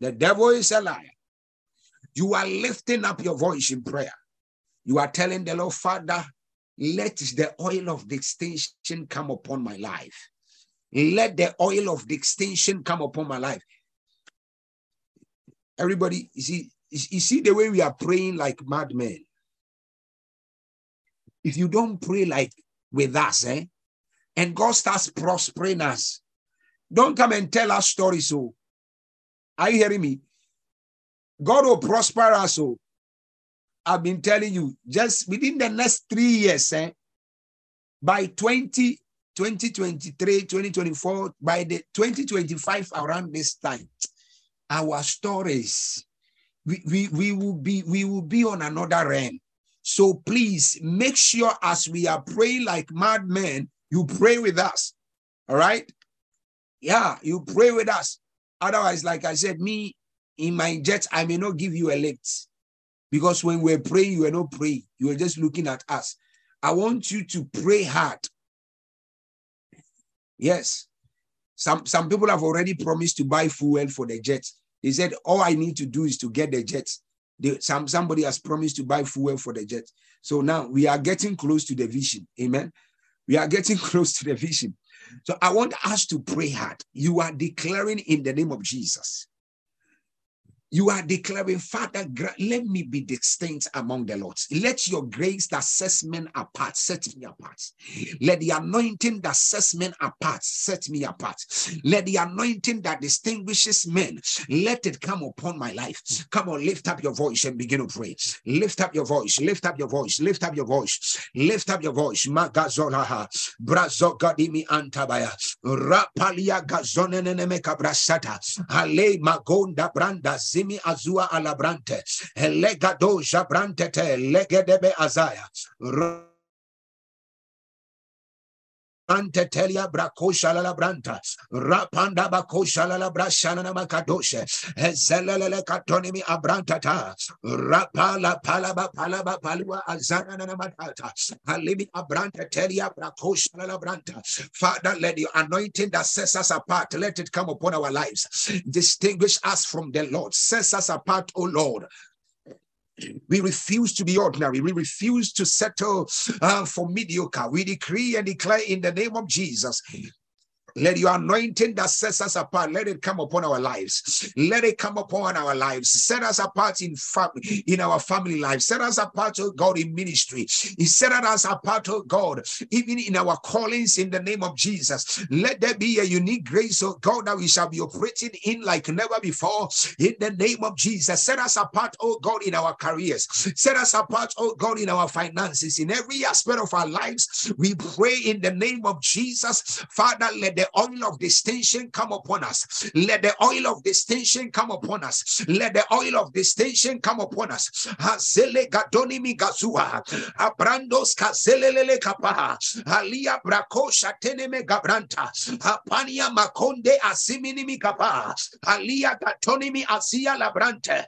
the devil is a liar. You are lifting up your voice in prayer. You are telling the Lord, Father, let the oil of distinction come upon my life. Let the oil of distinction come upon my life. Everybody, you see, you see the way we are praying like madmen. If you don't pray like with us, eh, and God starts prospering us, don't come and tell us stories. So, oh. are you hearing me? God will prosper us. So, oh. I've been telling you, just within the next three years, eh, by 20, 2023, 2024, by the 2025 around this time, our stories, we, we, we will be we will be on another realm. So please make sure as we are praying like madmen, you pray with us. All right? Yeah, you pray with us. Otherwise, like I said, me in my jet, I may not give you a lift. Because when we're praying, you are not praying. You are just looking at us. I want you to pray hard. Yes. Some, some people have already promised to buy fuel for the jets. They said, all I need to do is to get the jets. They, some, somebody has promised to buy fuel for the jets. So now we are getting close to the vision. Amen. We are getting *laughs* close to the vision. So I want us to pray hard. You are declaring in the name of Jesus you are declaring, Father, let me be distinct among the Lords. Let your grace that sets men apart set me apart. Let the anointing that sets men apart set me apart. Let the anointing that distinguishes men, let it come upon my life. Come on, lift up your voice and begin to pray. Lift up your voice, lift up your voice, lift up your voice, lift up your voice. Magazolaha, Brazogadimi Antabaya, Rapalia Gazonene Brasata, Ale Magonda Branda zimi azua alabrante. Elegado jabrante te legedebe azaya Antetelia brakosha la branta, rapanda bakosha la brashana na makadoshe, zelele katonimi abrantata, rapala palaba palaba palua azana na matata, alimi abranta telia brakosha la branta. Father, let the anointing that sets us apart, let it come upon our lives. Distinguish us from the Lord. Sets us apart, O Lord. We refuse to be ordinary. We refuse to settle uh, for mediocre. We decree and declare in the name of Jesus Let your anointing that sets us apart, let it come upon our lives. Let it come upon our lives. Set us apart in family, in our family life. Set us apart, oh God, in ministry. He set us apart, oh God, even in our callings in the name of Jesus. Let there be a unique grace, oh God, that we shall be operating in like never before. In the name of Jesus. Set us apart, oh God, in our careers. Set us apart, oh God, in our finances, in every aspect of our lives. We pray in the name of Jesus. Father, let the oil of distinction come upon us. Let the oil of distinction come upon us. Let the oil of distinction come upon us. Hazele gazua. Abrandos kazelele kapaha. Gabranta. Makonde kapaha. Asia labrante.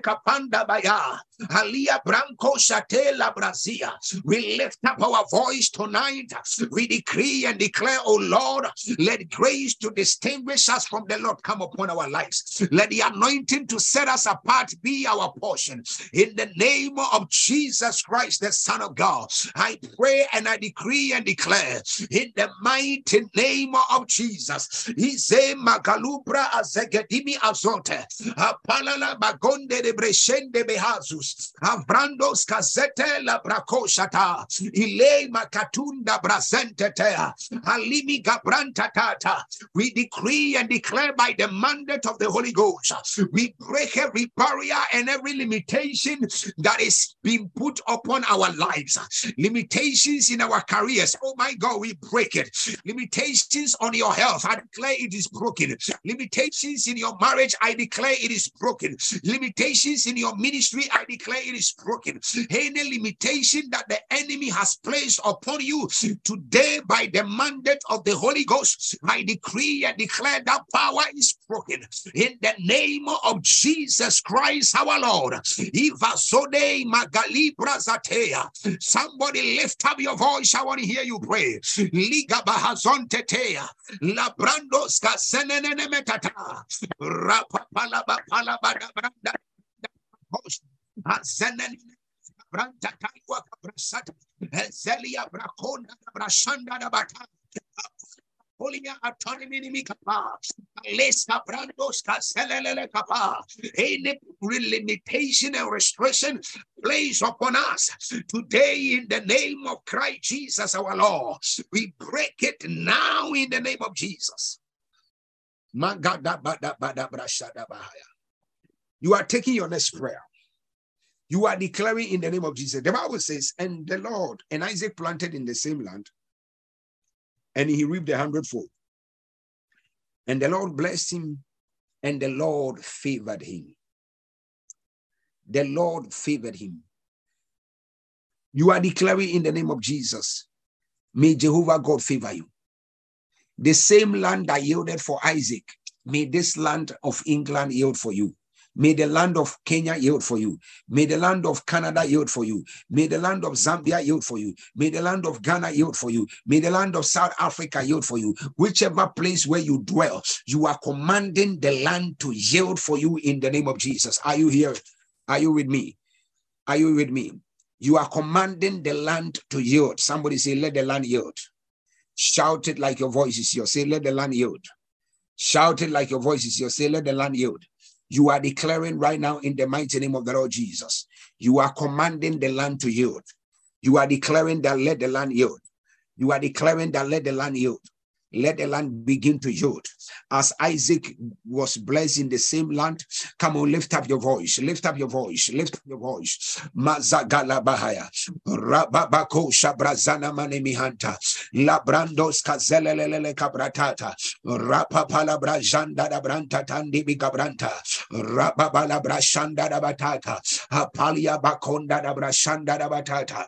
Kapanda baya. Alia branco brazia. We lift up our voice tonight. We decree and declare, oh Lord, let grace to distinguish us from the Lord come upon our lives. Let the anointing to set us apart be our portion. In the name of Jesus Christ, the Son of God, I pray and I decree and declare in the mighty name of Jesus. Ize magalubra azegedimi azote. Apalala bagonde de breshende behazus. Avrandos kazete la. Ile Alimi we decree and declare by the mandate of the Holy Ghost. We break every barrier and every limitation that is being put upon our lives. Limitations in our careers. Oh my God, we break it. Limitations on your health. I declare it is broken. Limitations in your marriage. I declare it is broken. Limitations in your ministry. I declare it is broken. Any limitation that the enemy has placed upon you today by the mandate of the Holy Ghost, I decree and declare that power is broken in the name of Jesus Christ our Lord. Somebody lift up your voice. I want to hear you pray. Liga bahazontetea. Labrandos kasenene metata. Rapapalaba palabada branda. Branda taikwa kabrasata. Zelia brakonda brashanda da bata. Holia autonomy ni kapa. Leska brandos ka selelele kapa. Any limitation and restriction placed upon us today in the name of Christ Jesus our Lord. We break it now in the name of Jesus. You are taking your next prayer. You are declaring in the name of Jesus. The Bible says, and the Lord and Isaac planted in the same land and he reaped a hundredfold. And the Lord blessed him, and the Lord favored him. The Lord favored him. You are declaring in the name of Jesus, may Jehovah God favor you. The same land that yielded for Isaac, may this land of England yield for you. May the land of Kenya yield for you. May the land of Canada yield for you. May the land of Zambia yield for you. May the land of Ghana yield for you. May the land of South Africa yield for you. Whichever place where you dwell, you are commanding the land to yield for you in the name of Jesus. Are you here? Are you with me? Are you with me? You are commanding the land to yield. Somebody say, let the land yield. Shout it like your voice is yours. Say, let the land yield. Shout it like your voice is yours. Say, let the land yield. You are declaring right now in the mighty name of the Lord Jesus. You are commanding the land to yield. You are declaring that let the land yield. You are declaring that let the land yield let the land begin to yield. As Isaac was blessed in the same land, come on, lift up your voice, lift up your voice, lift up your voice. Mazagala Bahaya, Rababako Shabrazana Manemihanta, Labrandos Kazelele Cabratata, Rapapala Brajanda da Branta Tandi Bigabranta, Rapabala Brashanda da Batata, Apalia Bakonda Brashanda da Batata,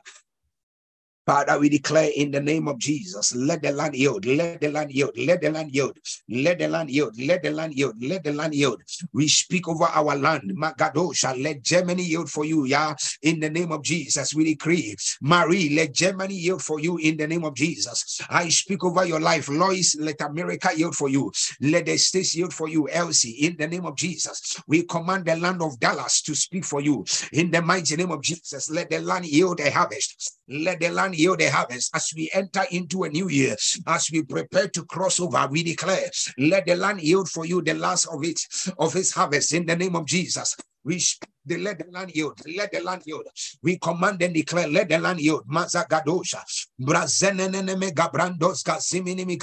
Father, we declare in the name of Jesus, let the land yield, let the land yield, let the land yield, let the land yield, let the land yield, let the land yield. We speak over our land. Magadosha, let Germany yield for you, yeah, in the name of Jesus. We decree, Marie, let Germany yield for you in the name of Jesus. I speak over your life, Lois, let America yield for you, let the states yield for you, Elsie, in the name of Jesus. We command the land of Dallas to speak for you in the mighty name of Jesus. Let the land yield a harvest. Let the land yield the harvest as we enter into a new year, as we prepare to cross over. We declare, let the land yield for you the last of it of its harvest in the name of Jesus. We the let the land yield, let the land yield. We command and declare, let the land yield. Mazagadosha, Brazenene Gabrandos Gaziminimi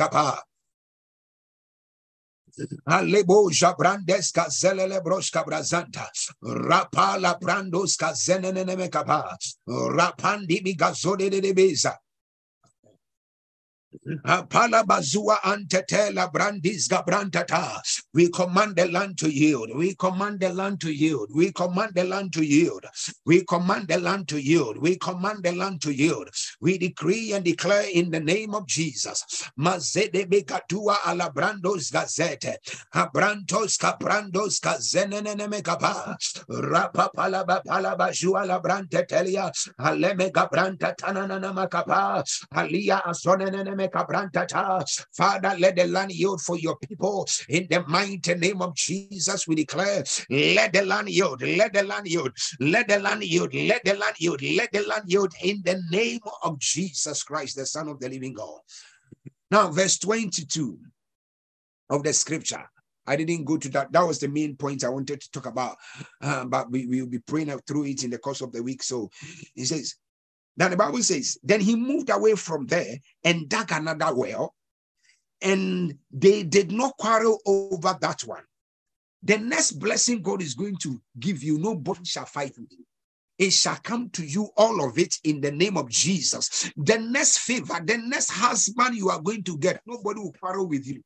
Gaba. Alebo jabrandes kazelele broshka brazanta. Rapala brandos kazenene mekaba. Rapandi bigazode de beza. Palabazua antetela brandis gabrantata. We command the land to yield. We command the land to yield. We command the land to yield. We command the land to yield. We command the land to yield. We decree and declare in the name of Jesus. Mazede gazete. Abrantos caprandos mekaba. Rapa palaba. Aleme. Alia asonene Father, let the land yield for your people in the mighty name of Jesus. We declare, let the land yield, let the land yield, let the land yield, let the land yield, let the land yield in the name of Jesus Christ, the Son of the living God. Now, verse 22 of the scripture. I didn't go to that. That was the main point I wanted to talk about. Uh, but we will be praying through it in the course of the week. So he says, then the Bible says, then he moved away from there and dug another well, and they did not quarrel over that one. The next blessing God is going to give you, nobody shall fight with you. It shall come to you, all of it, in the name of Jesus. The next favor, the next husband you are going to get, nobody will quarrel with you.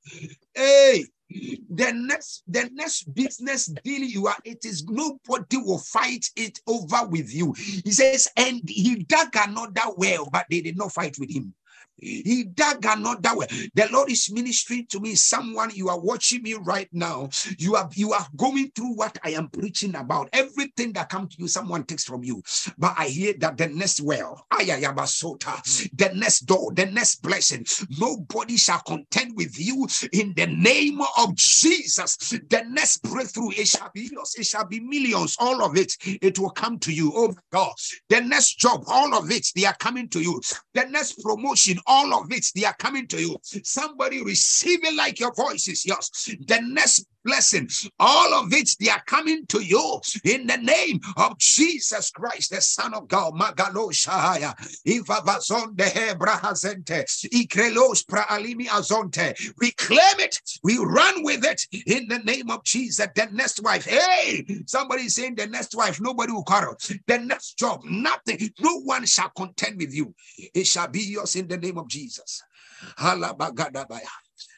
Hey, the next the next business deal you are it is nobody will fight it over with you he says and he dug another well but they did not fight with him he dug another way. The Lord is ministering to me. Someone you are watching me right now. You are you are going through what I am preaching about. Everything that comes to you, someone takes from you. But I hear that the next well, ayayabasota, the next door, the next blessing, nobody shall contend with you in the name of Jesus. The next breakthrough, it shall be yours, it shall be millions, all of it, it will come to you. Oh God, the next job, all of it, they are coming to you. The next promotion, all of it, they are coming to you. Somebody receive it like your voice is yours. The next blessing, all of it, they are coming to you in the name of Jesus Christ, the Son of God. Magalo Shahaya, Ivavazon de Hebrahazente, Ikrelos Praalimi Azonte. We claim it, we run with it in the name of Jesus. The next wife, hey, somebody saying the next wife, nobody will quarrel. The next job, nothing, no one shall contend with you. It shall be yours in the name of Jesus.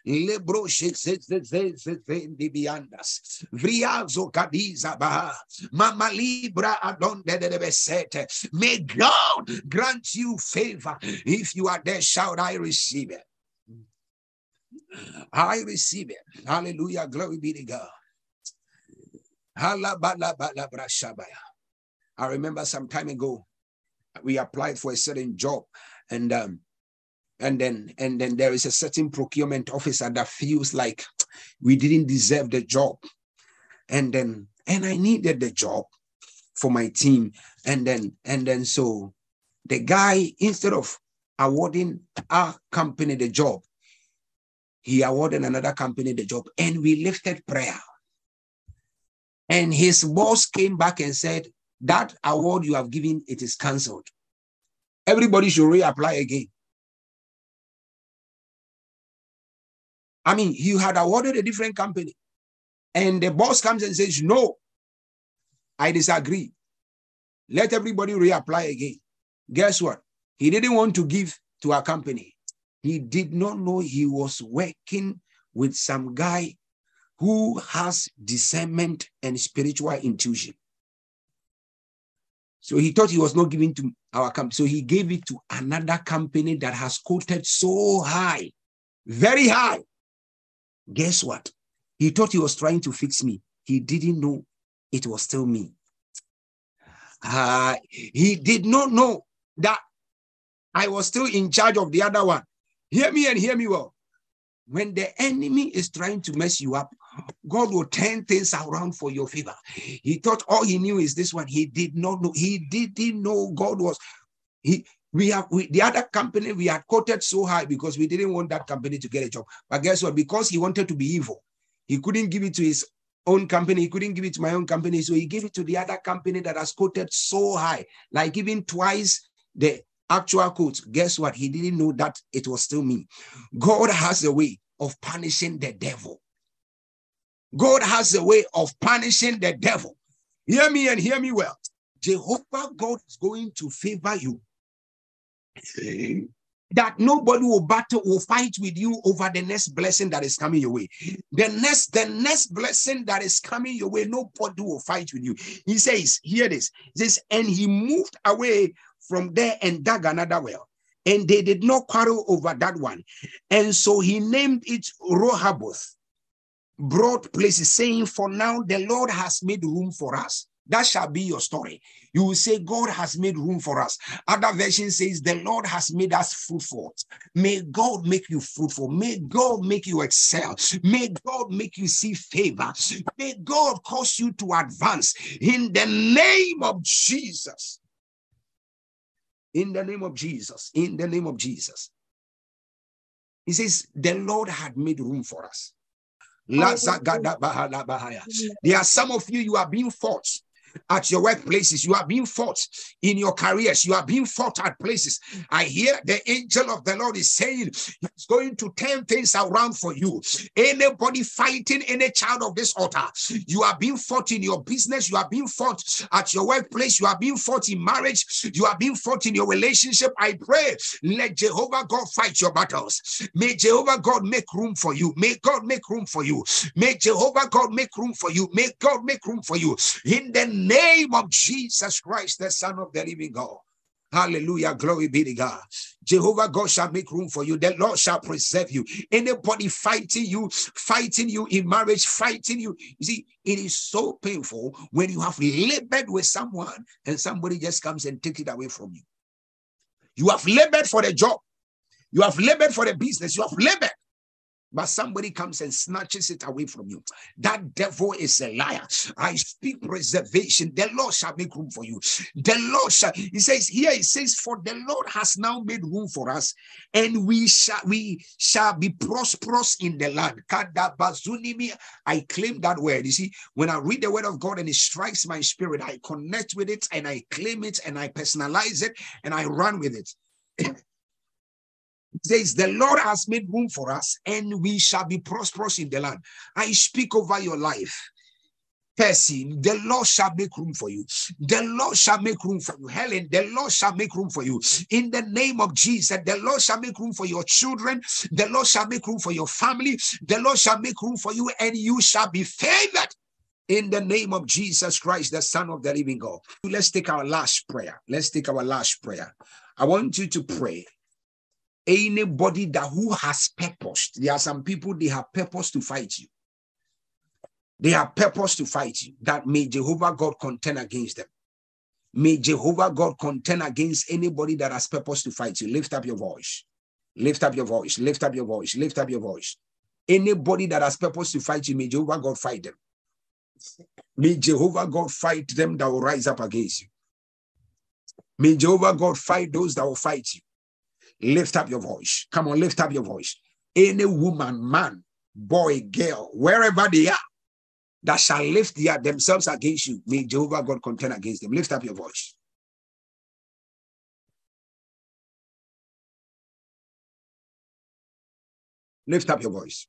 Lebro. Vriazo. Mama libra adonde. May God grant you favor. If you are there, shout, I receive it. I receive it. Hallelujah. Glory be to God. I remember some time ago, we applied for a certain job, and um, and then and then there is a certain procurement officer that feels like we didn't deserve the job. And then and i needed the job for my team. And then and then so the guy instead of awarding our company the job he awarded another company the job and we lifted prayer. And his boss came back and said that award you have given it is cancelled. Everybody should reapply again I mean, he had awarded a different company, and the boss comes and says, No, I disagree. Let everybody reapply again. Guess what? He didn't want to give to our company. He did not know he was working with some guy who has discernment and spiritual intuition. So he thought he was not giving to our company. So he gave it to another company that has quoted so high, very high. Guess what? He thought he was trying to fix me. He didn't know it was still me. Uh, he did not know that I was still in charge of the other one. Hear me and hear me well. When the enemy is trying to mess you up, God will turn things around for your favor. He thought all he knew is this one. He did not know. He didn't know God was. He We have we, the other company we had quoted so high because we didn't want that company to get a job. But guess what? Because he wanted to be evil, he couldn't give it to his own company. He couldn't give it to my own company. So he gave it to the other company that has quoted so high, like even twice the actual quote. Guess what? He didn't know that it was still me. God has a way of punishing the devil. God has a way of punishing the devil. Hear me and hear me well. Jehovah God is going to favor you that nobody will battle will fight with you over the next blessing that is coming your way. The next the next blessing that is coming your way nobody will fight with you. He says hear this. Says and he moved away from there and dug another well and they did not quarrel over that one. And so he named it Rehoboth broad places saying for now the lord has made room for us. That shall be your story. You will say, God has made room for us. Other version says, The Lord has made us fruitful. May God make you fruitful. May God make you excel. May God make you see favor. May God cause you to advance in the name of Jesus. In the name of Jesus. In the name of Jesus. He says, The Lord had made room for us. There are some of you, you are being forced at your workplaces. You are being fought in your careers. You are being fought at places. I hear the angel of the Lord is saying he's going to turn things around for you. Anybody fighting any child of this altar, you are being fought in your business. You are being fought at your workplace. You are being fought in marriage. You are being fought in your relationship. I pray, let Jehovah God fight your battles. May Jehovah God make room for you. May God make room for you. May Jehovah God make room for you. May God make room for you. In the name of Jesus Christ, the Son of the living God. Hallelujah. Glory be to God. Jehovah God shall make room for you. The Lord shall preserve you. Anybody fighting you, fighting you in marriage, fighting you. You see, it is so painful when you have labored with someone and somebody just comes and takes it away from you. You have labored for the job. You have labored for the business. You have labored but somebody comes and snatches it away from you. That devil is a liar. I speak preservation. The Lord shall make room for you. The Lord shall, he says here, he says, For the Lord has now made room for us, and we shall we shall be prosperous in the land. I claim that word. You see, when I read the word of God and it strikes my spirit, I connect with it and I claim it and I personalize it and I run with it. Says, The Lord has made room for us, and we shall be prosperous in the land. I speak over your life. Percy, the Lord shall make room for you. The Lord shall make room for you. Helen, the Lord shall make room for you. In the name of Jesus, the Lord shall make room for your children. The Lord shall make room for your family. The Lord shall make room for you, and you shall be favored in the name of Jesus Christ, the Son of the living God. Let's take our last prayer. Let's take our last prayer. I want you to pray anybody that who has purpose. There are some people they have purpose to fight you. They have purpose to fight you. That may Jehovah God contend against them. May Jehovah God contend against anybody that has purpose to fight you. Lift up your voice. Lift up your voice. Lift up your voice. Lift up your voice. Anybody that has purpose to fight you, may Jehovah God fight them. May Jehovah God fight them that will rise up against you. May Jehovah God fight those that will fight you. Lift up your voice. Come on, lift up your voice. Any woman, man, boy, girl, wherever they are, that shall lift their, themselves against you, may Jehovah God contend against them. Lift up your voice. Lift up your voice.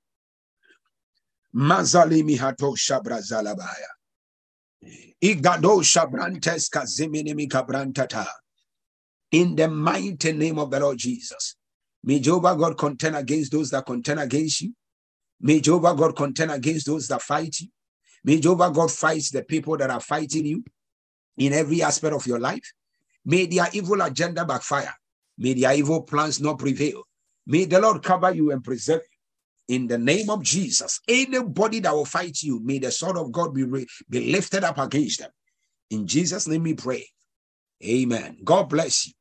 Mazali mihato shabrazalabaya. Igado shabrantes kazimini mikabrantata in the mighty name of the Lord Jesus. May Jehovah God contend against those that contend against you. May Jehovah God contend against those that fight you. May Jehovah God fight the people that are fighting you in every aspect of your life. May their evil agenda backfire. May their evil plans not prevail. May the Lord cover you and preserve you. In the name of Jesus, anybody that will fight you, may the sword of God be, be lifted up against them. In Jesus' name we pray. Amen. God bless you.